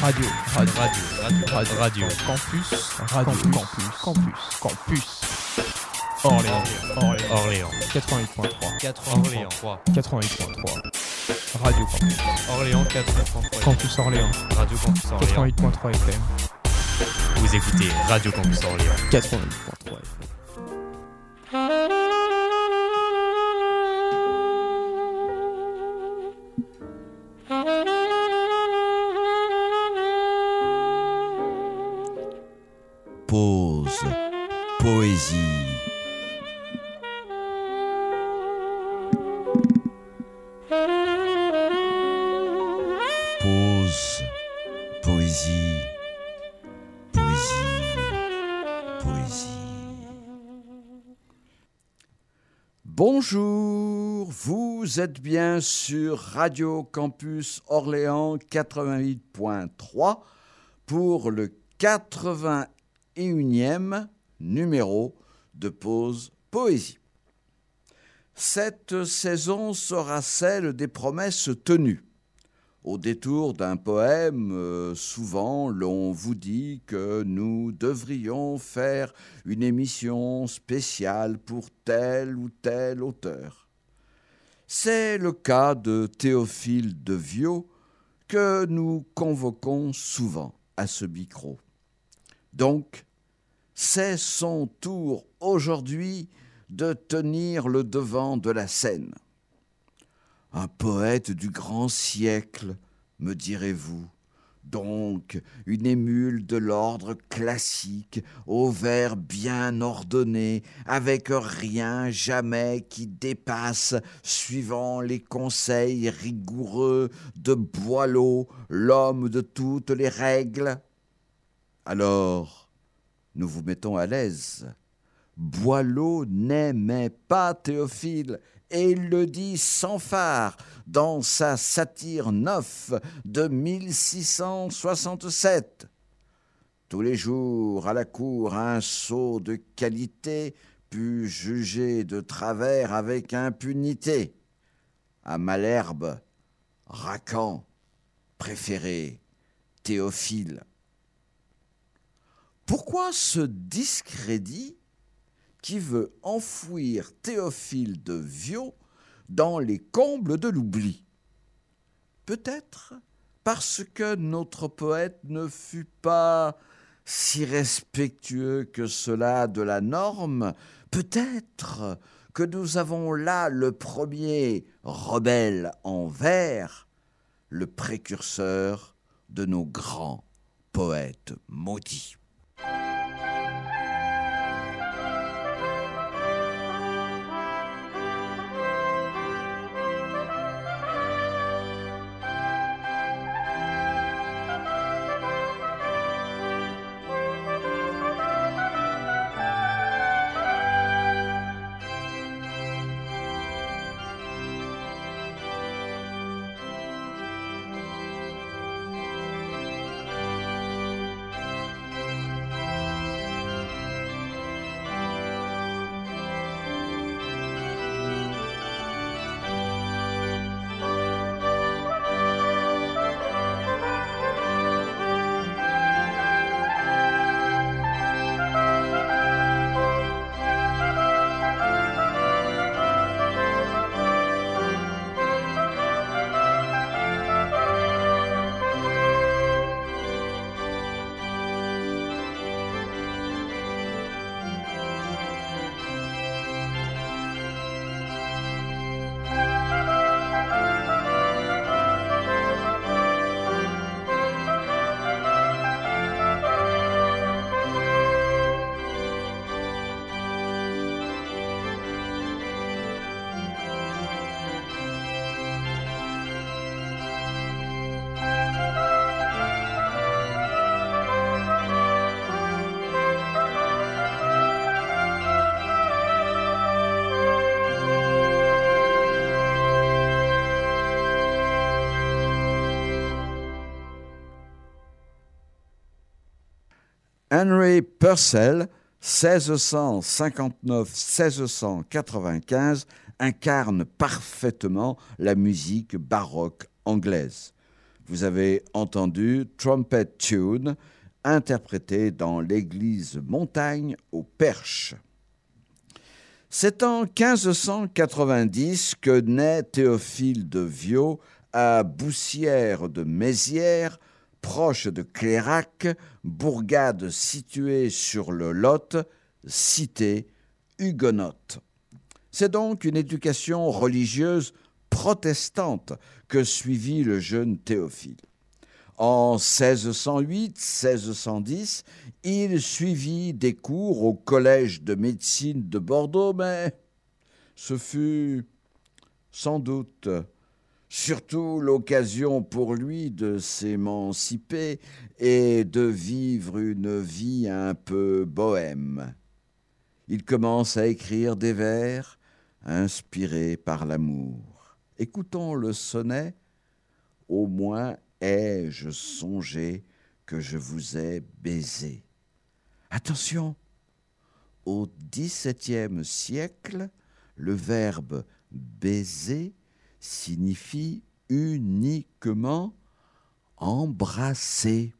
Radio. Radio. Radio. Radio. Radio. Campus. Radio. Campus. Campus. Campus. Orléans. Orléans. Orléans. 88.3. 83. 88.3. Radio Campus. Orléans 433. Campus Orléans. Radio Campus Orléans. 88.3 FM. Vous écoutez Radio Campus Orléans. 88.3 FM. Bonjour, vous êtes bien sur Radio Campus Orléans 88.3 pour le 81e numéro de Pause Poésie. Cette saison sera celle des promesses tenues. Au détour d'un poème, euh, souvent l'on vous dit que nous devrions faire une émission spéciale pour tel ou tel auteur. C'est le cas de Théophile de Viau que nous convoquons souvent à ce micro. Donc, c'est son tour aujourd'hui de tenir le devant de la scène. Un poète du grand siècle, me direz-vous. Donc, une émule de l'ordre classique, au vers bien ordonné, avec rien jamais qui dépasse, suivant les conseils rigoureux de Boileau, l'homme de toutes les règles. Alors, nous vous mettons à l'aise. Boileau n'aimait pas Théophile, et il le dit sans phare dans sa satire 9 de 1667. Tous les jours à la cour un sot de qualité put juger de travers avec impunité. À Malherbe, Racan, préféré, Théophile. Pourquoi ce discrédit qui veut enfouir Théophile de Viau dans les combles de l'oubli. Peut-être parce que notre poète ne fut pas si respectueux que cela de la norme, peut-être que nous avons là le premier rebelle en vers, le précurseur de nos grands poètes maudits. Henry Purcell, 1659-1695, incarne parfaitement la musique baroque anglaise. Vous avez entendu Trumpet Tune, interprété dans l'église Montagne au Perche. C'est en 1590 que naît Théophile de Viau à Boussière de Mézières, proche de Clérac, bourgade située sur le Lot, cité huguenote. C'est donc une éducation religieuse protestante que suivit le jeune Théophile. En 1608-1610, il suivit des cours au Collège de médecine de Bordeaux, mais ce fut sans doute surtout l'occasion pour lui de s'émanciper et de vivre une vie un peu bohème. Il commence à écrire des vers inspirés par l'amour. Écoutons le sonnet Au moins ai-je songé que je vous ai baisé. Attention, au XVIIe siècle, le verbe baiser signifie uniquement embrasser.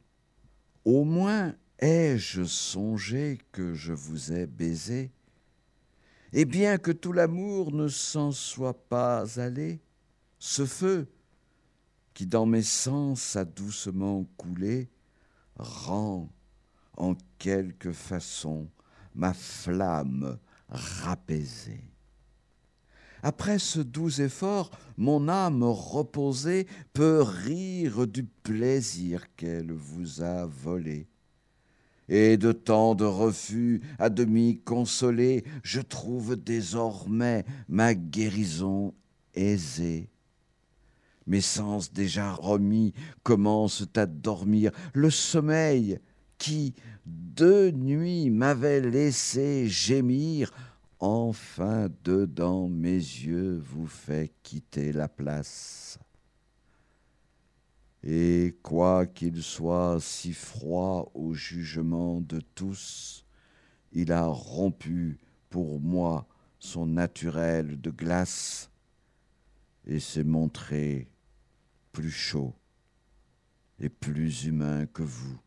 Au moins ai-je songé que je vous ai baisé, et bien que tout l'amour ne s'en soit pas allé, ce feu qui dans mes sens a doucement coulé rend en quelque façon ma flamme rapaisée. Après ce doux effort, mon âme reposée peut rire du plaisir qu'elle vous a volé. Et de tant de refus à demi consolé, je trouve désormais ma guérison aisée. Mes sens déjà remis commencent à dormir. Le sommeil qui, deux nuits, m'avait laissé gémir, enfin dedans mes yeux vous fait quitter la place. Et quoi qu'il soit si froid au jugement de tous, il a rompu pour moi son naturel de glace et s'est montré plus chaud et plus humain que vous.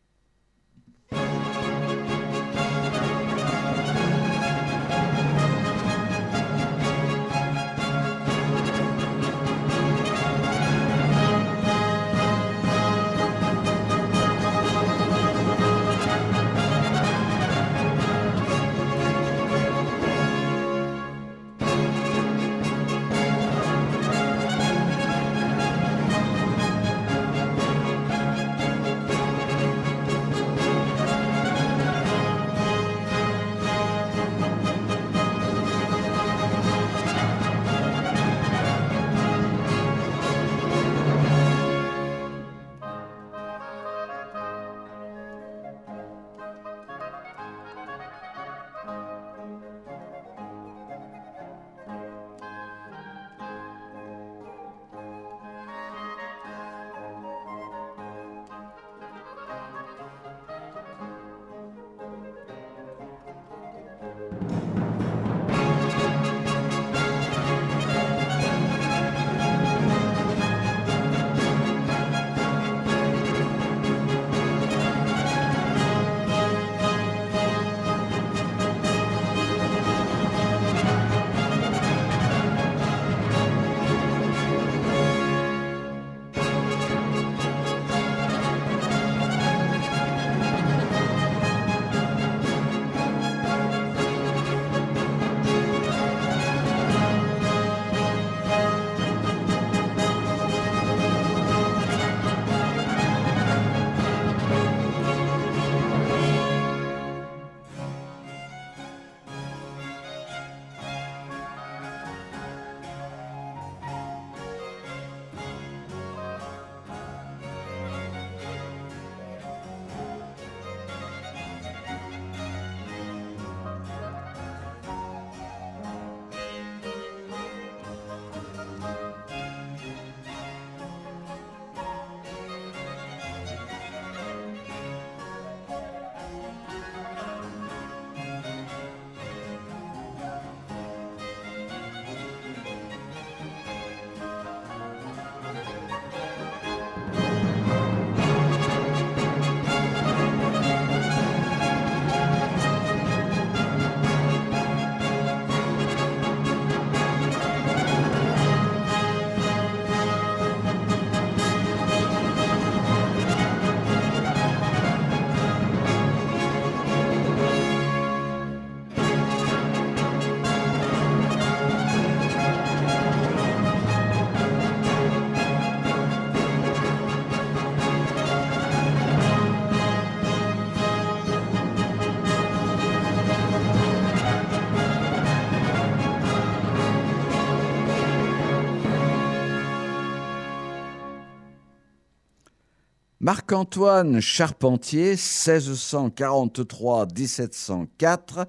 Marc-Antoine Charpentier, 1643-1704,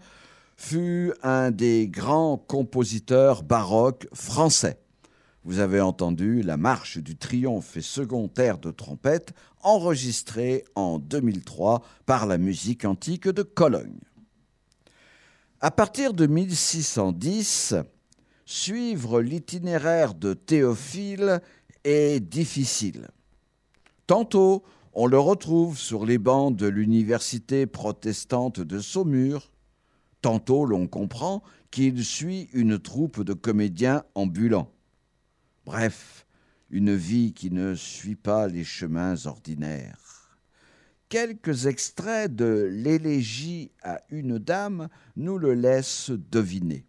fut un des grands compositeurs baroques français. Vous avez entendu la marche du triomphe et second air de trompette enregistrée en 2003 par la musique antique de Cologne. À partir de 1610, suivre l'itinéraire de Théophile est difficile. Tantôt, on le retrouve sur les bancs de l'université protestante de Saumur. Tantôt, l'on comprend qu'il suit une troupe de comédiens ambulants. Bref, une vie qui ne suit pas les chemins ordinaires. Quelques extraits de l'élégie à une dame nous le laissent deviner.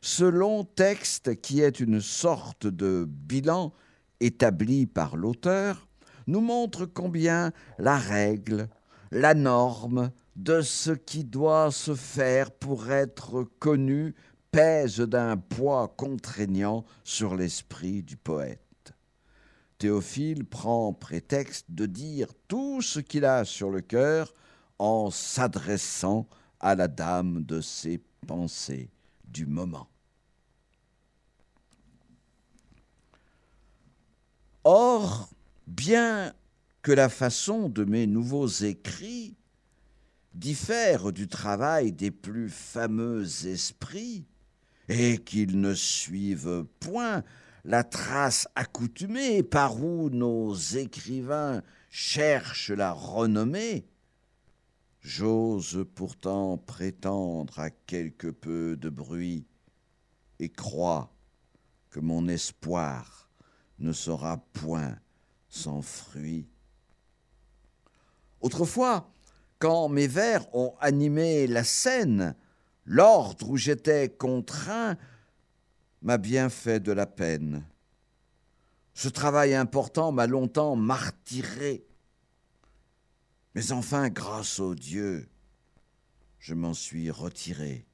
Ce long texte, qui est une sorte de bilan établi par l'auteur, nous montre combien la règle, la norme de ce qui doit se faire pour être connu pèse d'un poids contraignant sur l'esprit du poète. Théophile prend prétexte de dire tout ce qu'il a sur le cœur en s'adressant à la dame de ses pensées du moment. Or, bien que la façon de mes nouveaux écrits diffère du travail des plus fameux esprits, et qu'ils ne suivent point la trace accoutumée par où nos écrivains cherchent la renommée, j'ose pourtant prétendre à quelque peu de bruit et crois que mon espoir ne sera point sans fruit. Autrefois, quand mes vers ont animé la scène, l'ordre où j'étais contraint m'a bien fait de la peine. Ce travail important m'a longtemps martyré. Mais enfin, grâce au Dieu, je m'en suis retiré.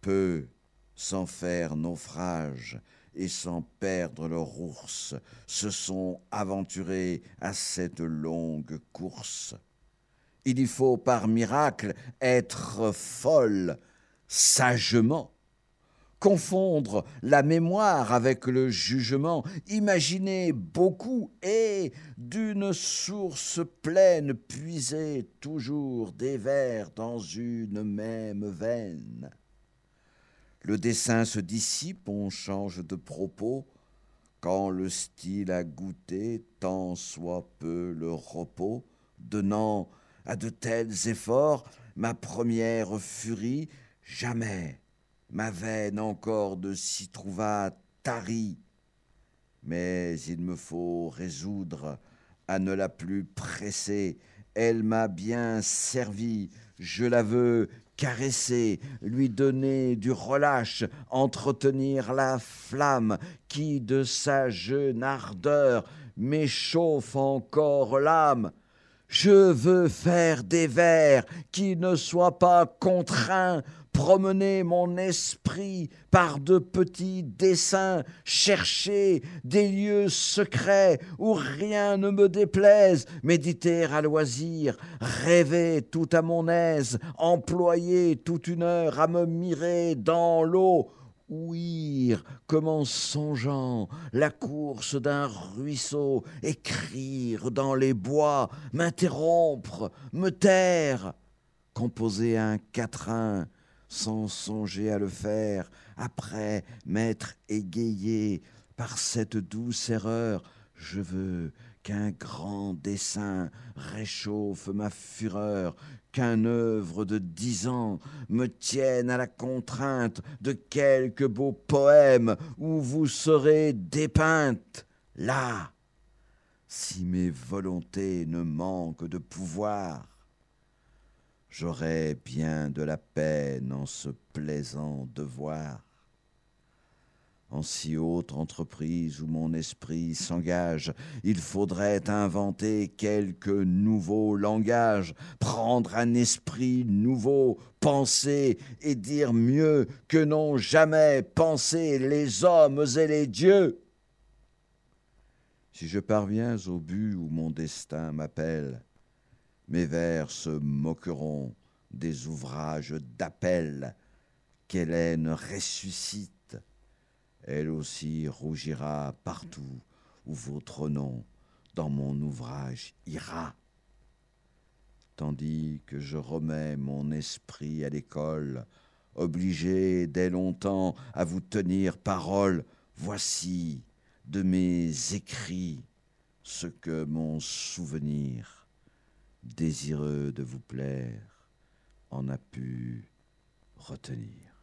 Peu, sans faire naufrage et sans perdre leur ours, se sont aventurés à cette longue course. Il y faut par miracle être folle sagement confondre la mémoire avec le jugement, imaginer beaucoup et, d'une source pleine, puiser toujours des vers dans une même veine. Le dessin se dissipe, on change de propos, quand le style a goûté tant soit peu le repos, donnant à de tels efforts ma première furie, jamais ma veine encore de s'y trouva tarie. Mais il me faut résoudre à ne la plus presser. Elle m'a bien servi, je la veux caresser, lui donner du relâche, entretenir la flamme qui de sa jeune ardeur m'échauffe encore l'âme. Je veux faire des vers qui ne soient pas contraints promener mon esprit par de petits dessins, chercher des lieux secrets où rien ne me déplaise, méditer à loisir, rêver tout à mon aise, employer toute une heure à me mirer dans l'eau, ouïr comme en songeant la course d'un ruisseau, écrire dans les bois, m'interrompre, me taire, composer un quatrain, sans songer à le faire, après m'être égayé par cette douce erreur, je veux qu'un grand dessin réchauffe ma fureur, qu'un œuvre de dix ans me tienne à la contrainte de quelque beau poème où vous serez dépeinte. Là, si mes volontés ne manquent de pouvoir, j'aurais bien de la peine en ce plaisant devoir. En si haute entreprise où mon esprit s'engage, il faudrait inventer quelque nouveau langage, prendre un esprit nouveau, penser et dire mieux que n'ont jamais pensé les hommes et les dieux. Si je parviens au but où mon destin m'appelle, mes vers se moqueront des ouvrages d'appel qu'Hélène ressuscite. Elle aussi rougira partout où votre nom dans mon ouvrage ira. Tandis que je remets mon esprit à l'école, obligé dès longtemps à vous tenir parole, voici de mes écrits ce que mon souvenir, désireux de vous plaire, en a pu retenir.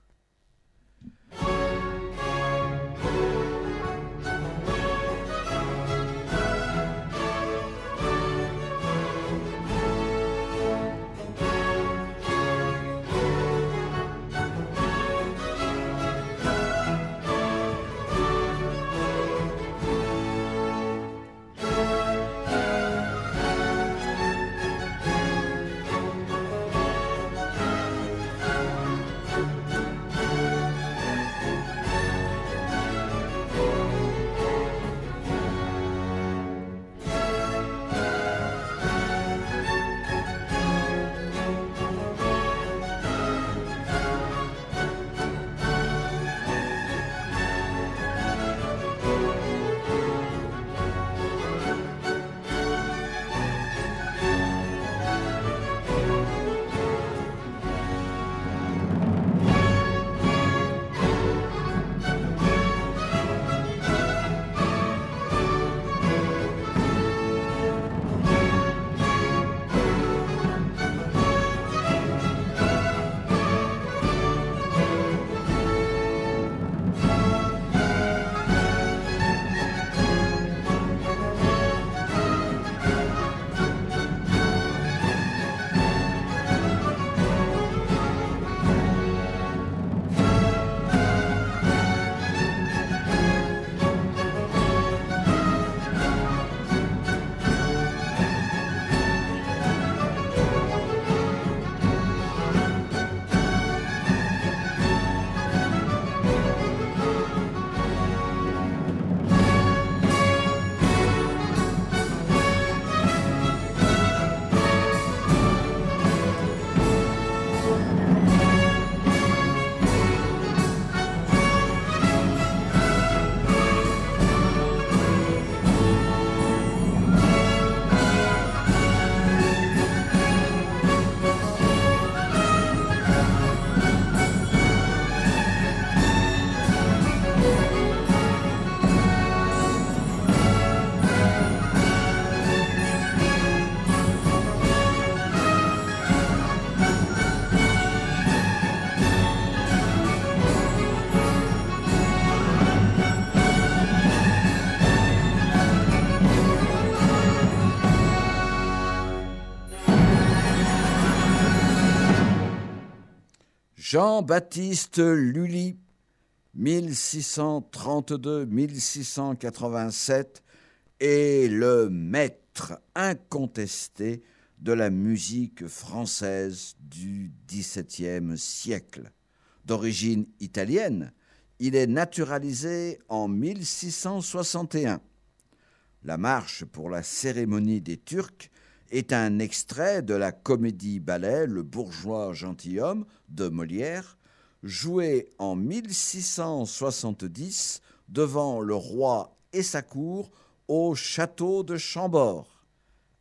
Jean-Baptiste Lully, 1632-1687, est le maître incontesté de la musique française du XVIIe siècle. D'origine italienne, il est naturalisé en 1661. La marche pour la cérémonie des Turcs est un extrait de la comédie-ballet Le bourgeois gentilhomme de Molière, joué en 1670 devant le roi et sa cour au château de Chambord,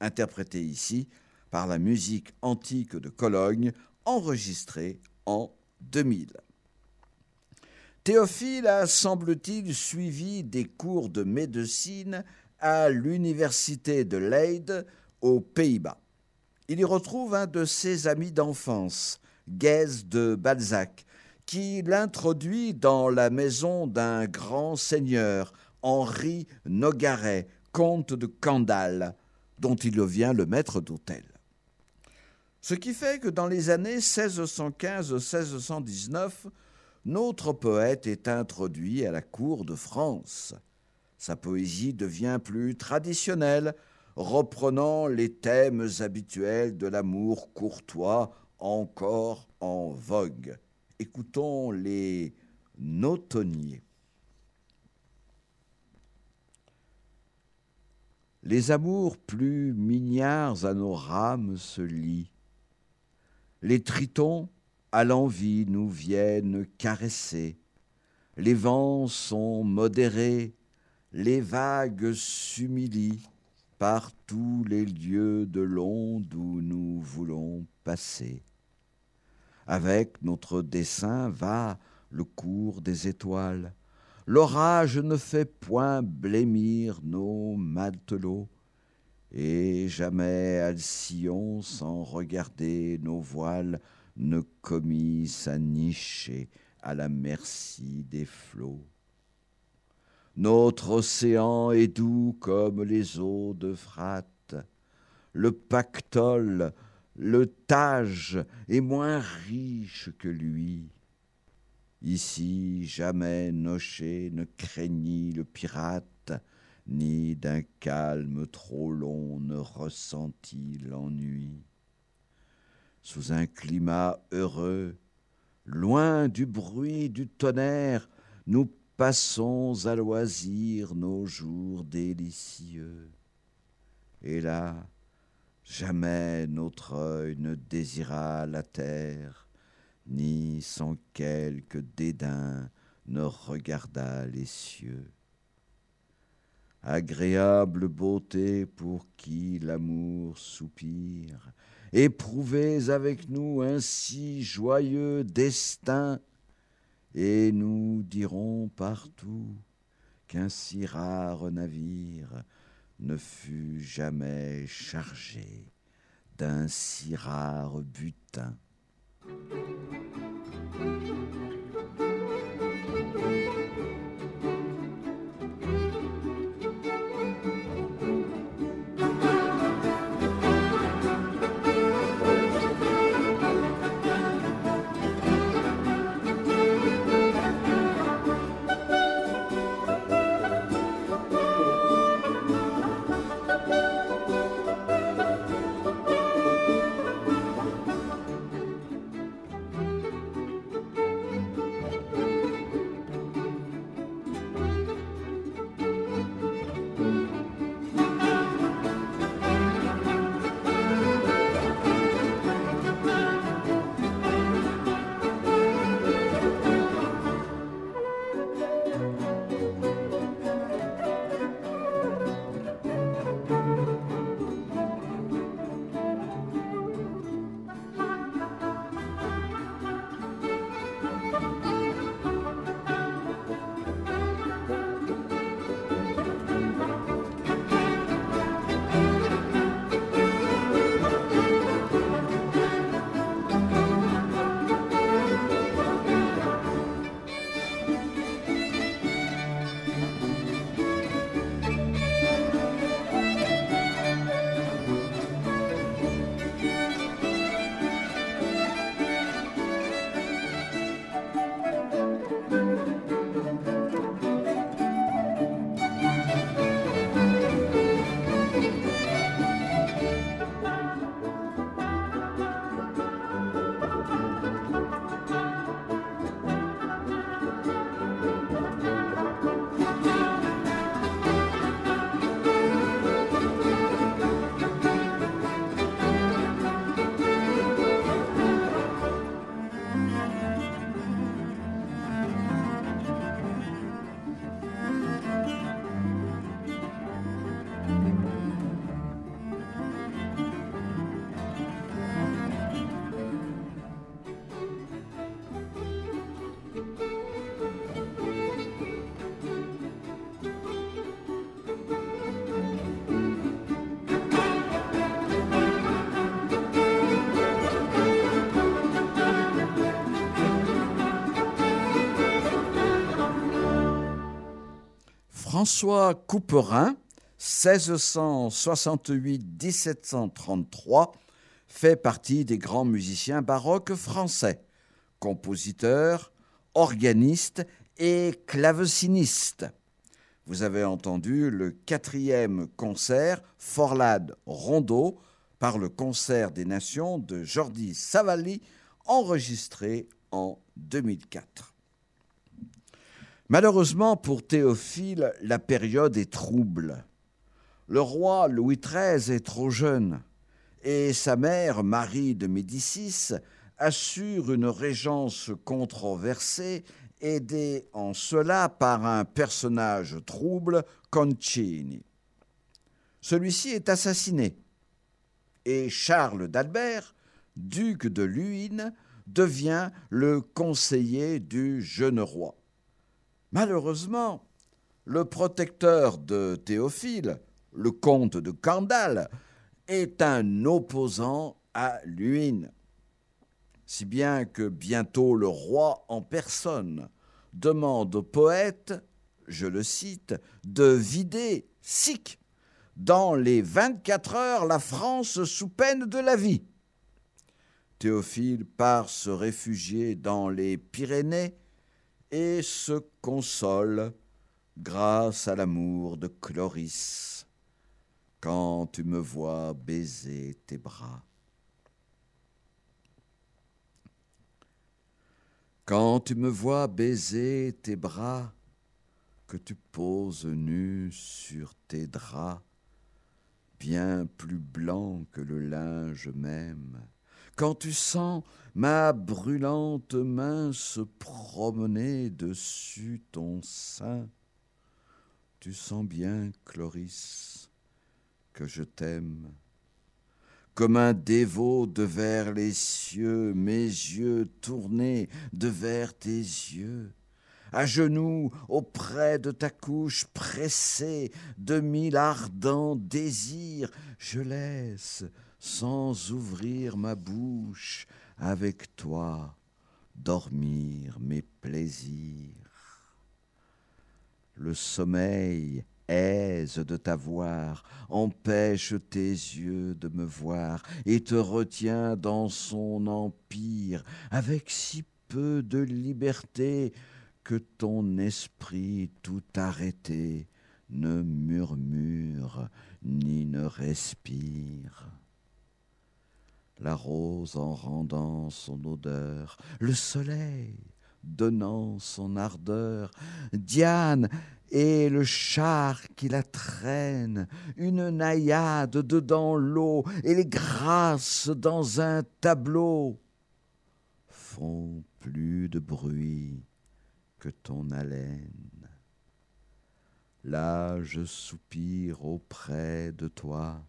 interprété ici par la musique antique de Cologne, enregistrée en 2000. Théophile a, semble-t-il, suivi des cours de médecine à l'université de Leyde aux Pays-Bas. Il y retrouve un de ses amis d'enfance, Guèze de Balzac, qui l'introduit dans la maison d'un grand seigneur, Henri Nogaret, comte de Candale, dont il devient le maître d'hôtel. Ce qui fait que dans les années 1615-1619, notre poète est introduit à la cour de France. Sa poésie devient plus traditionnelle, reprenant les thèmes habituels de l'amour courtois encore en vogue. Écoutons les notonniers. les amours plus mignards à nos rames se lient. Les tritons à l'envie nous viennent caresser. Les vents sont modérés, les vagues s'humilient par tous les lieux de l'onde où nous voulons passer. Avec notre dessin va le cours des étoiles. L'orage ne fait point blêmir nos matelots, et jamais Alcyon, sans regarder nos voiles, ne commit sa nicher à la merci des flots. Notre océan est doux comme les eaux d'Euphrate. Le pactole, le Tage est moins riche que lui. Ici jamais Noché ne craignit le pirate, ni d'un calme trop long ne ressentit l'ennui. Sous un climat heureux, loin du bruit du tonnerre, nous passons à loisir nos jours délicieux. Et là, jamais notre œil ne désira la terre, ni sans quelque dédain ne regarda les cieux. Agréable beauté pour qui l'amour soupire, éprouvez avec nous un si joyeux destin, et nous dirons partout qu'un si rare navire ne fut jamais chargé d'un si rare butin. François Couperin, 1668-1733, fait partie des grands musiciens baroques français, compositeur, organiste et claveciniste. Vous avez entendu le quatrième concert Forlade Rondeau par le Concert des Nations de Jordi Savali, enregistré en 2004. Malheureusement pour Théophile, la période est trouble. Le roi Louis XIII est trop jeune et sa mère, Marie de Médicis, assure une régence controversée, aidée en cela par un personnage trouble, Concini. Celui-ci est assassiné et Charles d'Albert, duc de Luynes, devient le conseiller du jeune roi. Malheureusement, le protecteur de Théophile, le comte de Candale, est un opposant à Luynes. Si bien que bientôt le roi en personne demande au poète, je le cite, de vider Sic dans les 24 heures la France sous peine de la vie. Théophile part se réfugier dans les Pyrénées et se console grâce à l'amour de Cloris quand tu me vois baiser tes bras. Quand tu me vois baiser tes bras, que tu poses nu sur tes draps, bien plus blanc que le linge même, quand tu sens ma brûlante main se promener dessus ton sein, tu sens bien, Cloris, que je t'aime. Comme un dévot de vers les cieux, mes yeux tournés de vers tes yeux, à genoux auprès de ta couche pressée de mille ardents désirs, je laisse, sans ouvrir ma bouche, avec toi dormir mes plaisirs. Le sommeil aise de t'avoir, empêche tes yeux de me voir, et te retient dans son empire, avec si peu de liberté que ton esprit tout arrêté ne murmure ni ne respire. La rose en rendant son odeur, le soleil donnant son ardeur, Diane et le char qui la traîne, une naïade dedans l'eau et les grâces dans un tableau font plus de bruit que ton haleine. Là je soupire auprès de toi,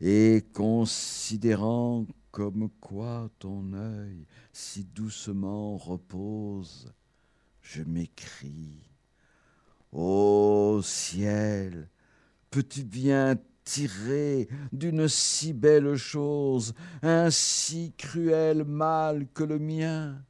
et considérant comme quoi ton œil si doucement repose, je m'écris. Ô ciel, peux-tu bien tirer d'une si belle chose un si cruel mal que le mien?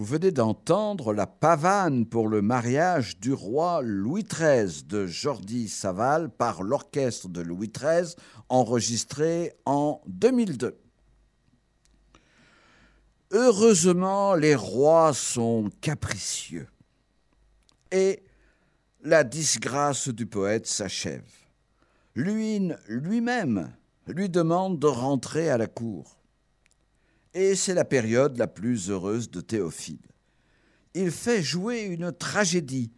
Vous venez d'entendre la pavane pour le mariage du roi Louis XIII de Jordi Saval par l'orchestre de Louis XIII, enregistré en 2002. Heureusement, les rois sont capricieux. Et la disgrâce du poète s'achève. Luynes lui-même lui demande de rentrer à la cour. Et c'est la période la plus heureuse de Théophile. Il fait jouer une tragédie,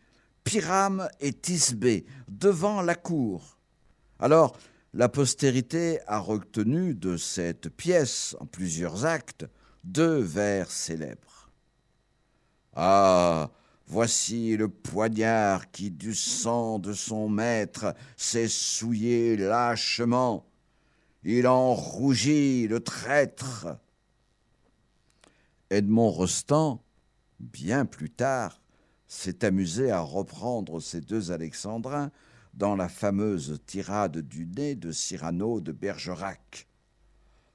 Pyrame et Thisbé, devant la cour. Alors, la postérité a retenu de cette pièce, en plusieurs actes, deux vers célèbres. Ah, voici le poignard qui, du sang de son maître, s'est souillé lâchement. Il en rougit, le traître. Edmond Rostand, bien plus tard, s'est amusé à reprendre ces deux alexandrins dans la fameuse tirade du nez de Cyrano de Bergerac.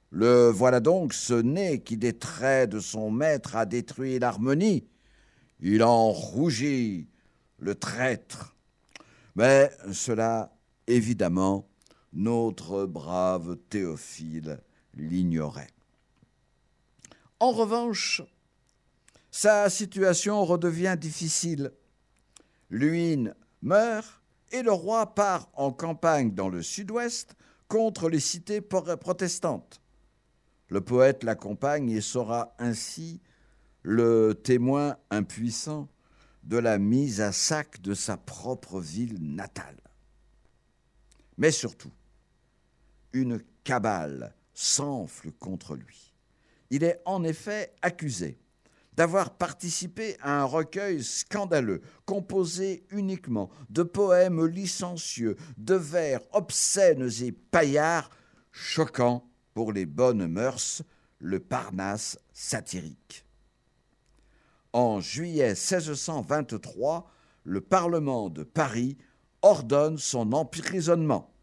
Le voilà donc ce nez qui des traits de son maître a détruit l'harmonie. Il en rougit, le traître. Mais cela, évidemment, notre brave Théophile l'ignorait. En revanche, sa situation redevient difficile. Luynes meurt et le roi part en campagne dans le sud-ouest contre les cités protestantes. Le poète l'accompagne et sera ainsi le témoin impuissant de la mise à sac de sa propre ville natale. Mais surtout, une cabale s'enfle contre lui. Il est en effet accusé d'avoir participé à un recueil scandaleux, composé uniquement de poèmes licencieux, de vers obscènes et paillards, choquants pour les bonnes mœurs, le Parnasse satirique. En juillet 1623, le Parlement de Paris ordonne son emprisonnement.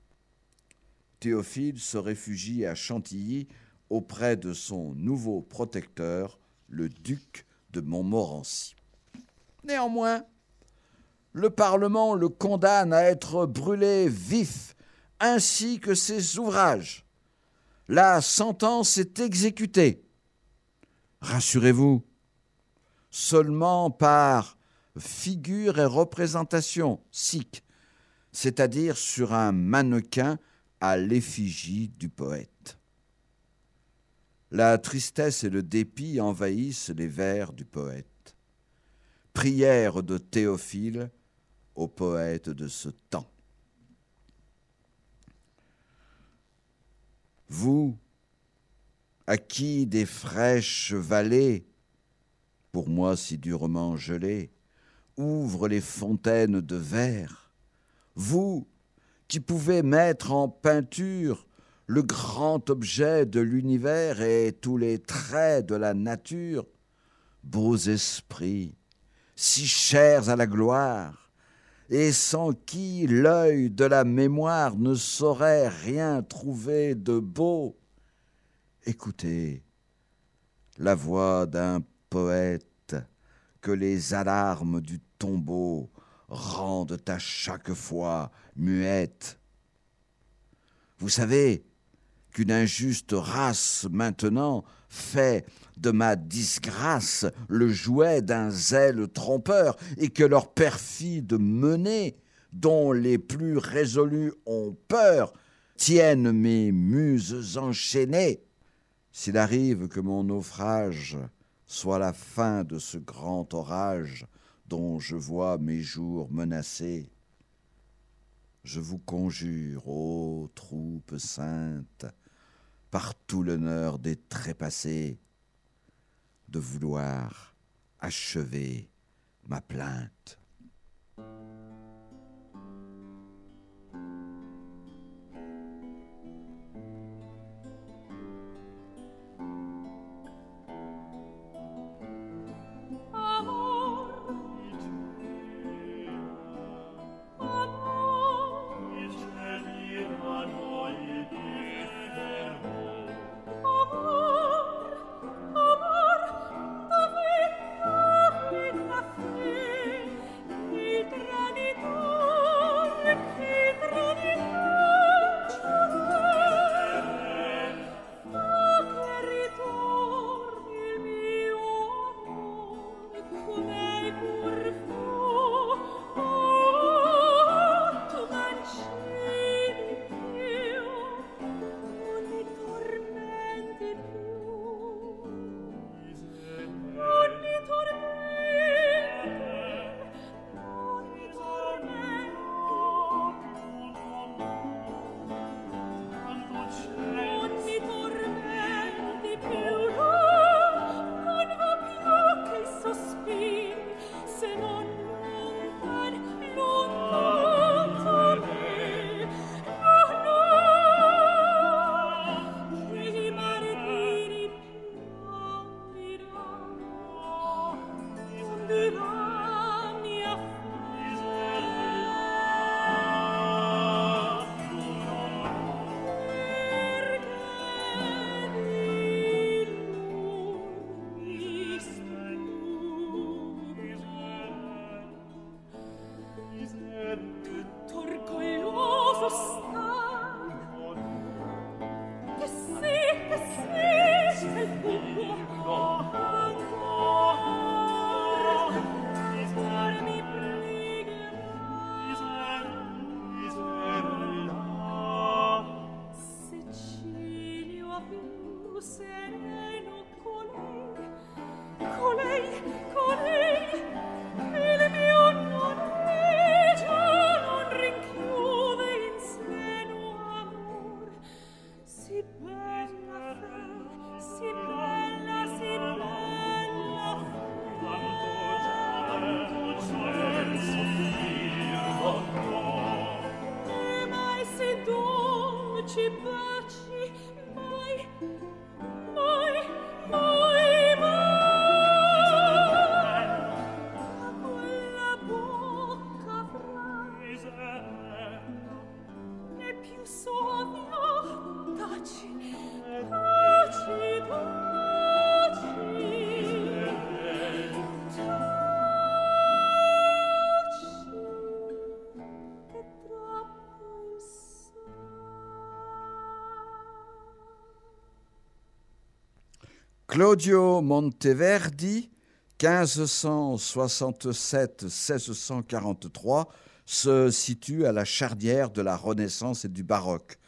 Théophile se réfugie à Chantilly auprès de son nouveau protecteur, le duc de Montmorency. Néanmoins, le Parlement le condamne à être brûlé vif, ainsi que ses ouvrages la sentence est exécutée. Rassurez-vous, seulement par figure et représentation, sikh, c'est-à-dire sur un mannequin à l'effigie du poète. La tristesse et le dépit envahissent les vers du poète. Prière de Théophile au poète de ce temps. vous, à qui des fraîches vallées, pour moi si durement gelées, ouvrent les fontaines de verre, vous qui pouvez mettre en peinture le grand objet de l'univers et tous les traits de la nature, beaux esprits, si chers à la gloire, et sans qui l'œil de la mémoire ne saurait rien trouver de beau. Écoutez la voix d'un poète que les alarmes du tombeau rendent à chaque fois muette. Vous savez qu'une injuste race maintenant fait de ma disgrâce le jouet d'un zèle trompeur, et que leur perfide menée, dont les plus résolus ont peur, tiennent mes muses enchaînées. S'il arrive que mon naufrage soit la fin de ce grand orage dont je vois mes jours menacés, je vous conjure, ô troupes saintes, par tout l'honneur des trépassés, de vouloir achever ma plainte. ci Claudio Monteverdi, 1567-1643, se situe à la charnière de la Renaissance et du baroque.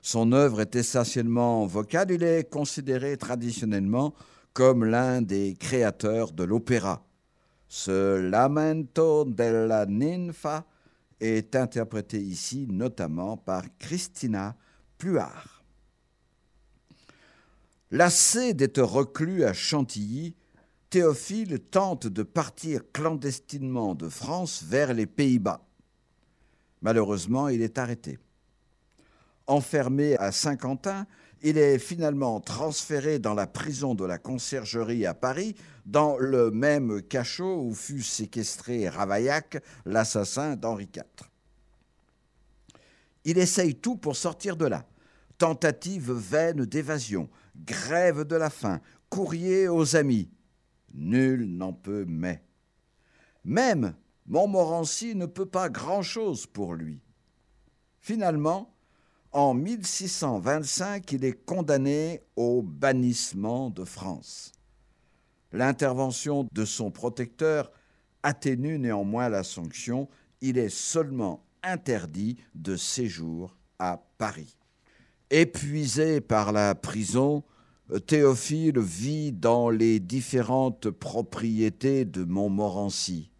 Son œuvre est essentiellement vocale, il est considéré traditionnellement comme l'un des créateurs de l'opéra. Ce Lamento della ninfa est interprété ici notamment par Christina Pluart. Lassé d'être reclus à Chantilly, Théophile tente de partir clandestinement de France vers les Pays-Bas. Malheureusement, il est arrêté. Enfermé à Saint-Quentin, il est finalement transféré dans la prison de la Conciergerie à Paris, dans le même cachot où fut séquestré Ravaillac, l'assassin d'Henri IV. Il essaye tout pour sortir de là. Tentative vaine d'évasion, grève de la faim, courrier aux amis. Nul n'en peut mais. Même Montmorency ne peut pas grand-chose pour lui. Finalement, en 1625, il est condamné au bannissement de France. L'intervention de son protecteur atténue néanmoins la sanction. Il est seulement interdit de séjour à Paris. Épuisé par la prison, Théophile vit dans les différentes propriétés de Montmorency.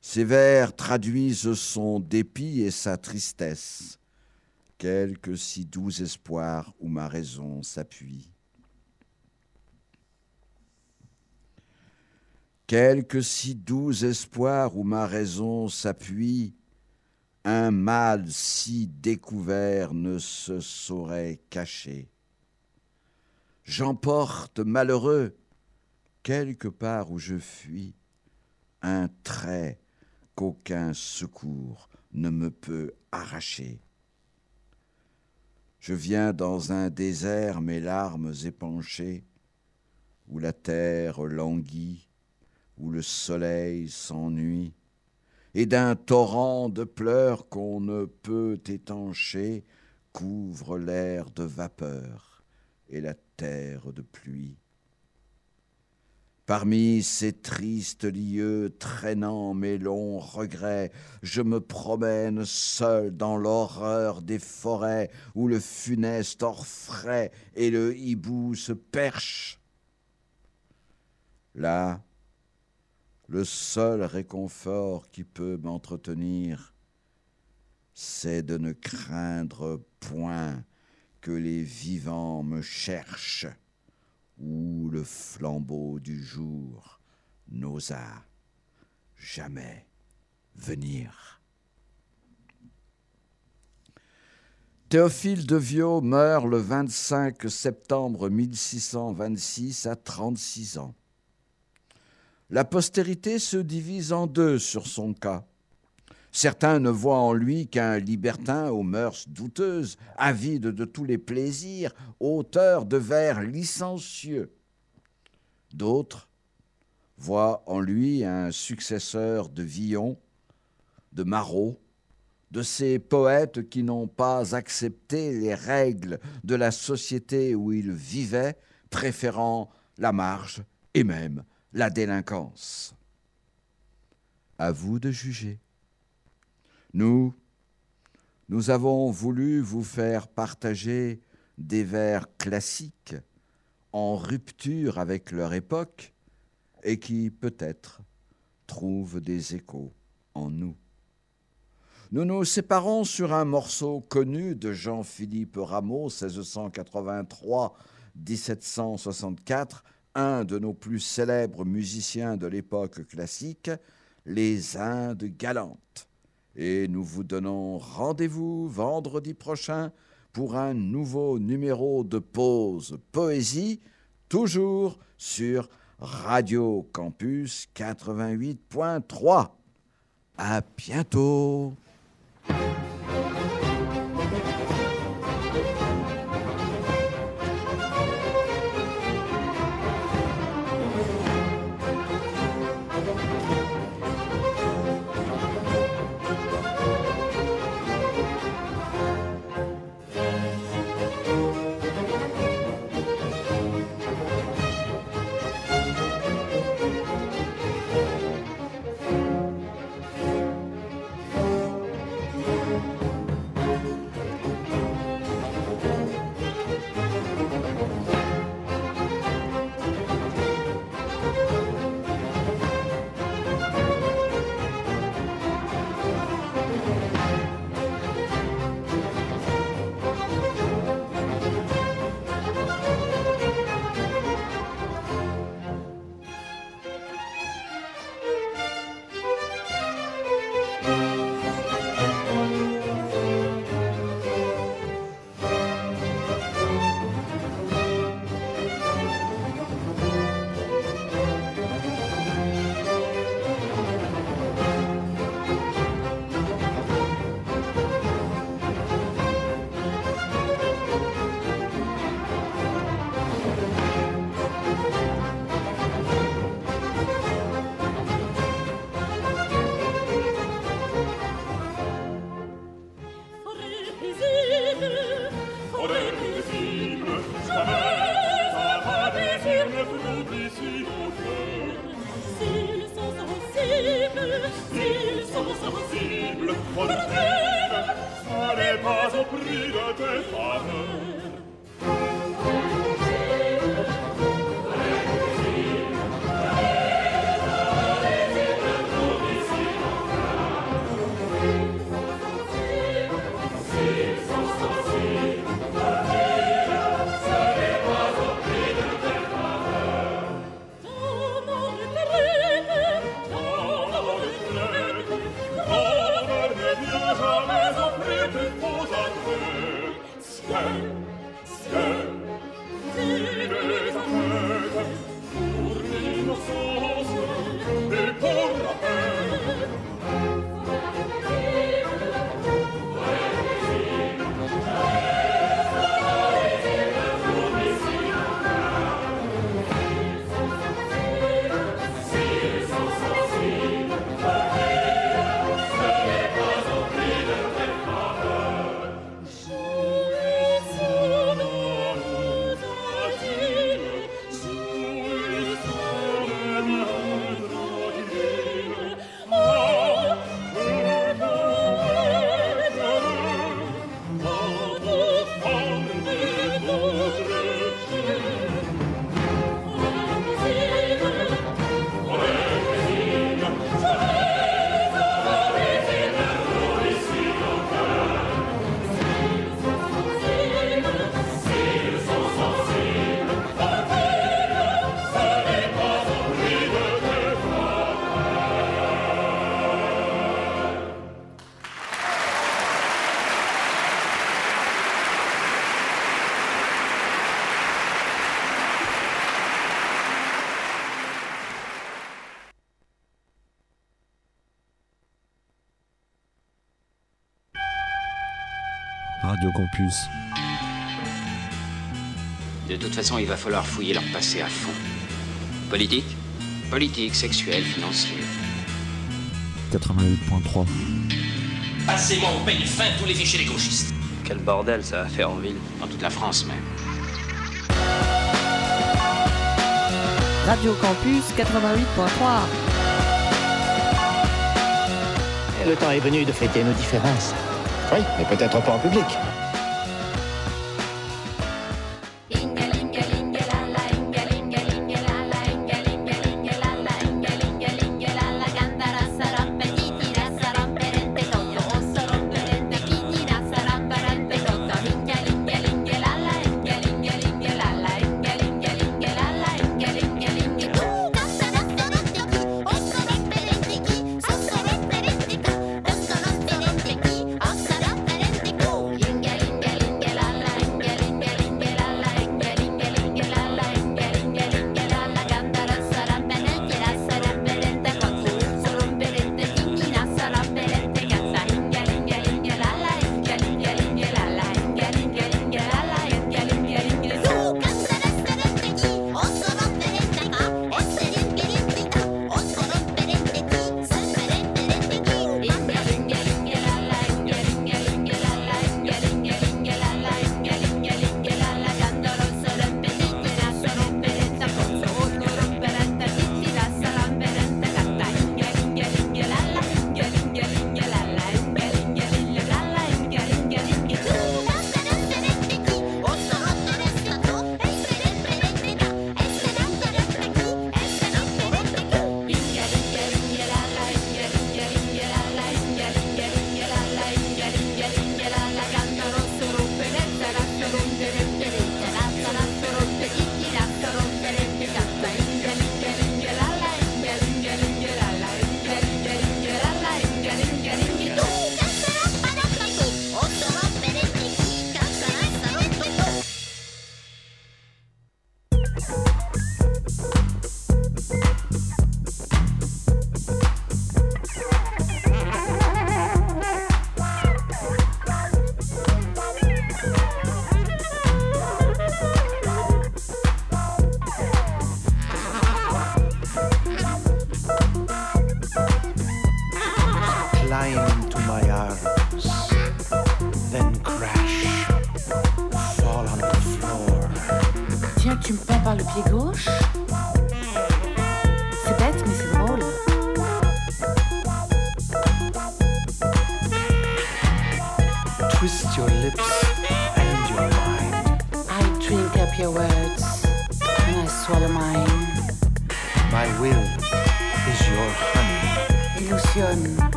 Ses vers traduisent son dépit et sa tristesse. Quelque si doux espoir où ma raison s'appuie. Quelque si doux espoir où ma raison s'appuie, un mal si découvert ne se saurait cacher. J'emporte malheureux, quelque part où je fuis, un trait qu'aucun secours ne me peut arracher. Je viens dans un désert mes larmes épanchées, où la terre languit, où le soleil s'ennuie, et d'un torrent de pleurs qu'on ne peut étancher couvre l'air de vapeur et la terre de pluie. Parmi ces tristes lieux traînant mes longs regrets, je me promène seul dans l'horreur des forêts où le funeste orfraie et le hibou se perche. Là, le seul réconfort qui peut m'entretenir, c'est de ne craindre point que les vivants me cherchent où le flambeau du jour n'osa jamais venir. Théophile de Viau meurt le 25 septembre 1626 à 36 ans. La postérité se divise en deux sur son cas. Certains ne voient en lui qu'un libertin aux mœurs douteuses, avide de tous les plaisirs, auteur de vers licencieux. D'autres voient en lui un successeur de Villon, de Marot, de ces poètes qui n'ont pas accepté les règles de la société où ils vivaient, préférant la marge et même la délinquance. À vous de juger. Nous, nous avons voulu vous faire partager des vers classiques en rupture avec leur époque et qui peut-être trouvent des échos en nous. Nous nous séparons sur un morceau connu de Jean-Philippe Rameau, 1683-1764, un de nos plus célèbres musiciens de l'époque classique, les Indes galantes. Et nous vous donnons rendez-vous vendredi prochain pour un nouveau numéro de pause poésie, toujours sur Radio Campus 88.3. À bientôt. Radio Campus. De toute façon, il va falloir fouiller leur passé à fond. Politique Politique, sexuelle, financière. 88.3. Passez-moi au peigne fin tous les fichiers des gauchistes. Quel bordel ça va faire en ville, dans toute la France même. Radio Campus 88.3. Le temps est venu de fêter nos différences. Oui, mais peut-être pas en public.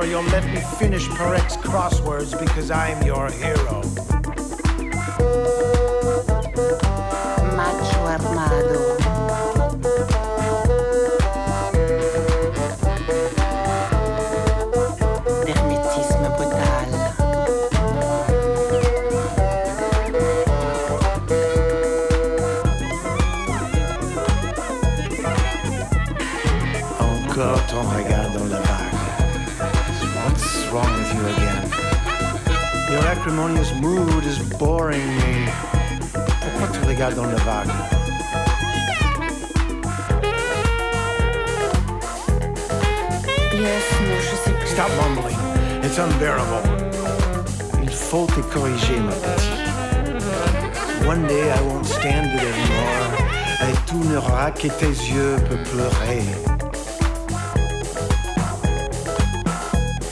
or you'll let me finish Parek's crosswords because I'm your hero. dans la vague. Stop mumbling. It's unbearable. Il faut te corriger, ma petite. One day I won't stand it anymore. Et tout n'aura que tes yeux peut pleurer.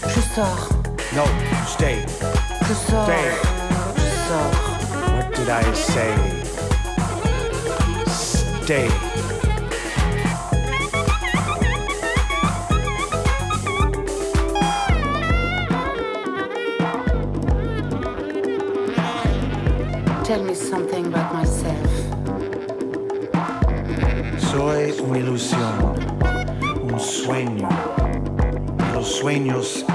Je sors. No, stay. Je sors. Stay. Je sors. What did I say? Tell me something about myself. Soy una ilusión, un sueño. Los sueños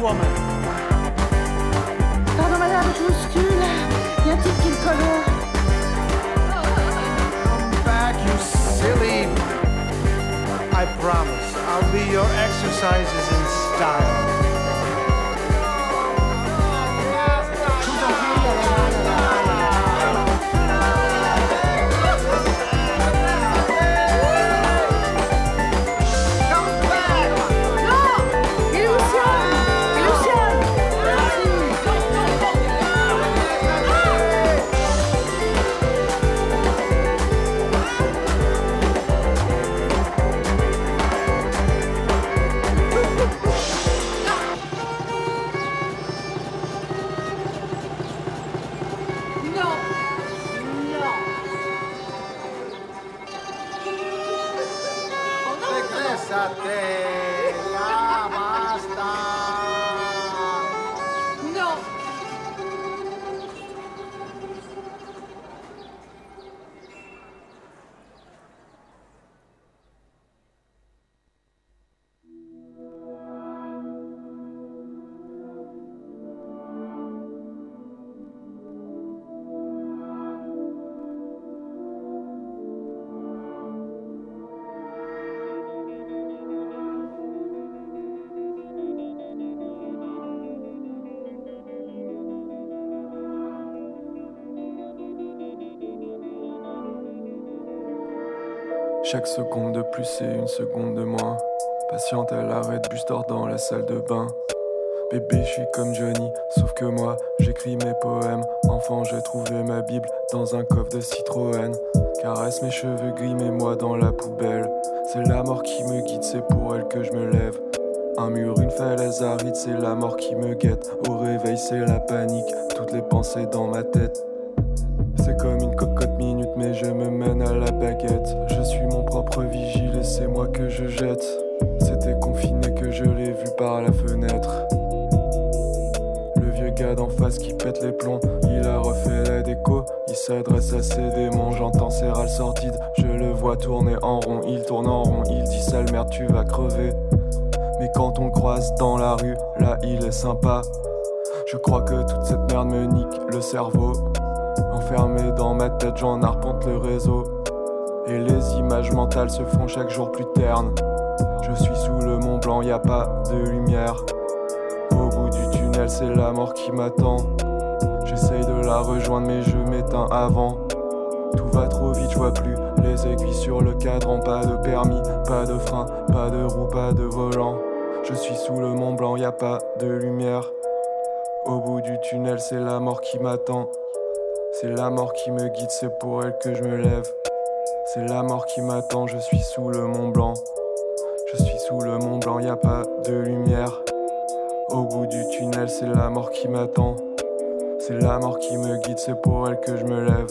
woman. Pardon, madame, je bouscule. Y a un type qui me colle. Come back, you silly. I promise, I'll be your exercises in style. Chaque seconde de plus c'est une seconde de moins. Patiente, elle arrête bus dort dans la salle de bain. Bébé, je suis comme Johnny, sauf que moi, j'écris mes poèmes. Enfant, j'ai trouvé ma Bible dans un coffre de Citroën. Caresse mes cheveux gris, mets-moi dans la poubelle. C'est la mort qui me guide, c'est pour elle que je me lève. Un mur, une falaise aride, c'est la mort qui me guette. Au réveil, c'est la panique, toutes les pensées dans ma tête. C'est comme une cocotte minute, mais je me s'adresse à ses démons, j'entends ses râles sordides. Je le vois tourner en rond, il tourne en rond, il dit sale merde, tu vas crever. Mais quand on croise dans la rue, là il est sympa. Je crois que toute cette merde me nique le cerveau. Enfermé dans ma tête, j'en arpente le réseau. Et les images mentales se font chaque jour plus ternes. Je suis sous le Mont Blanc, y a pas de lumière. Au bout du tunnel, c'est la mort qui m'attend. Rejoindre, mais je m'éteins avant. Tout va trop vite, je vois plus les aiguilles sur le cadran. Pas de permis, pas de frein, pas de roue, pas de volant. Je suis sous le Mont Blanc, y a pas de lumière. Au bout du tunnel, c'est la mort qui m'attend. C'est la mort qui me guide, c'est pour elle que je me lève. C'est la mort qui m'attend, je suis sous le Mont Blanc. Je suis sous le Mont Blanc, y a pas de lumière. Au bout du tunnel, c'est la mort qui m'attend. C'est la mort qui me guide, c'est pour elle que je me lève.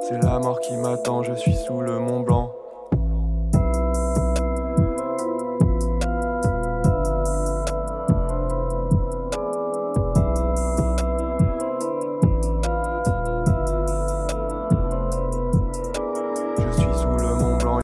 C'est la mort qui m'attend, je suis sous le Mont Blanc.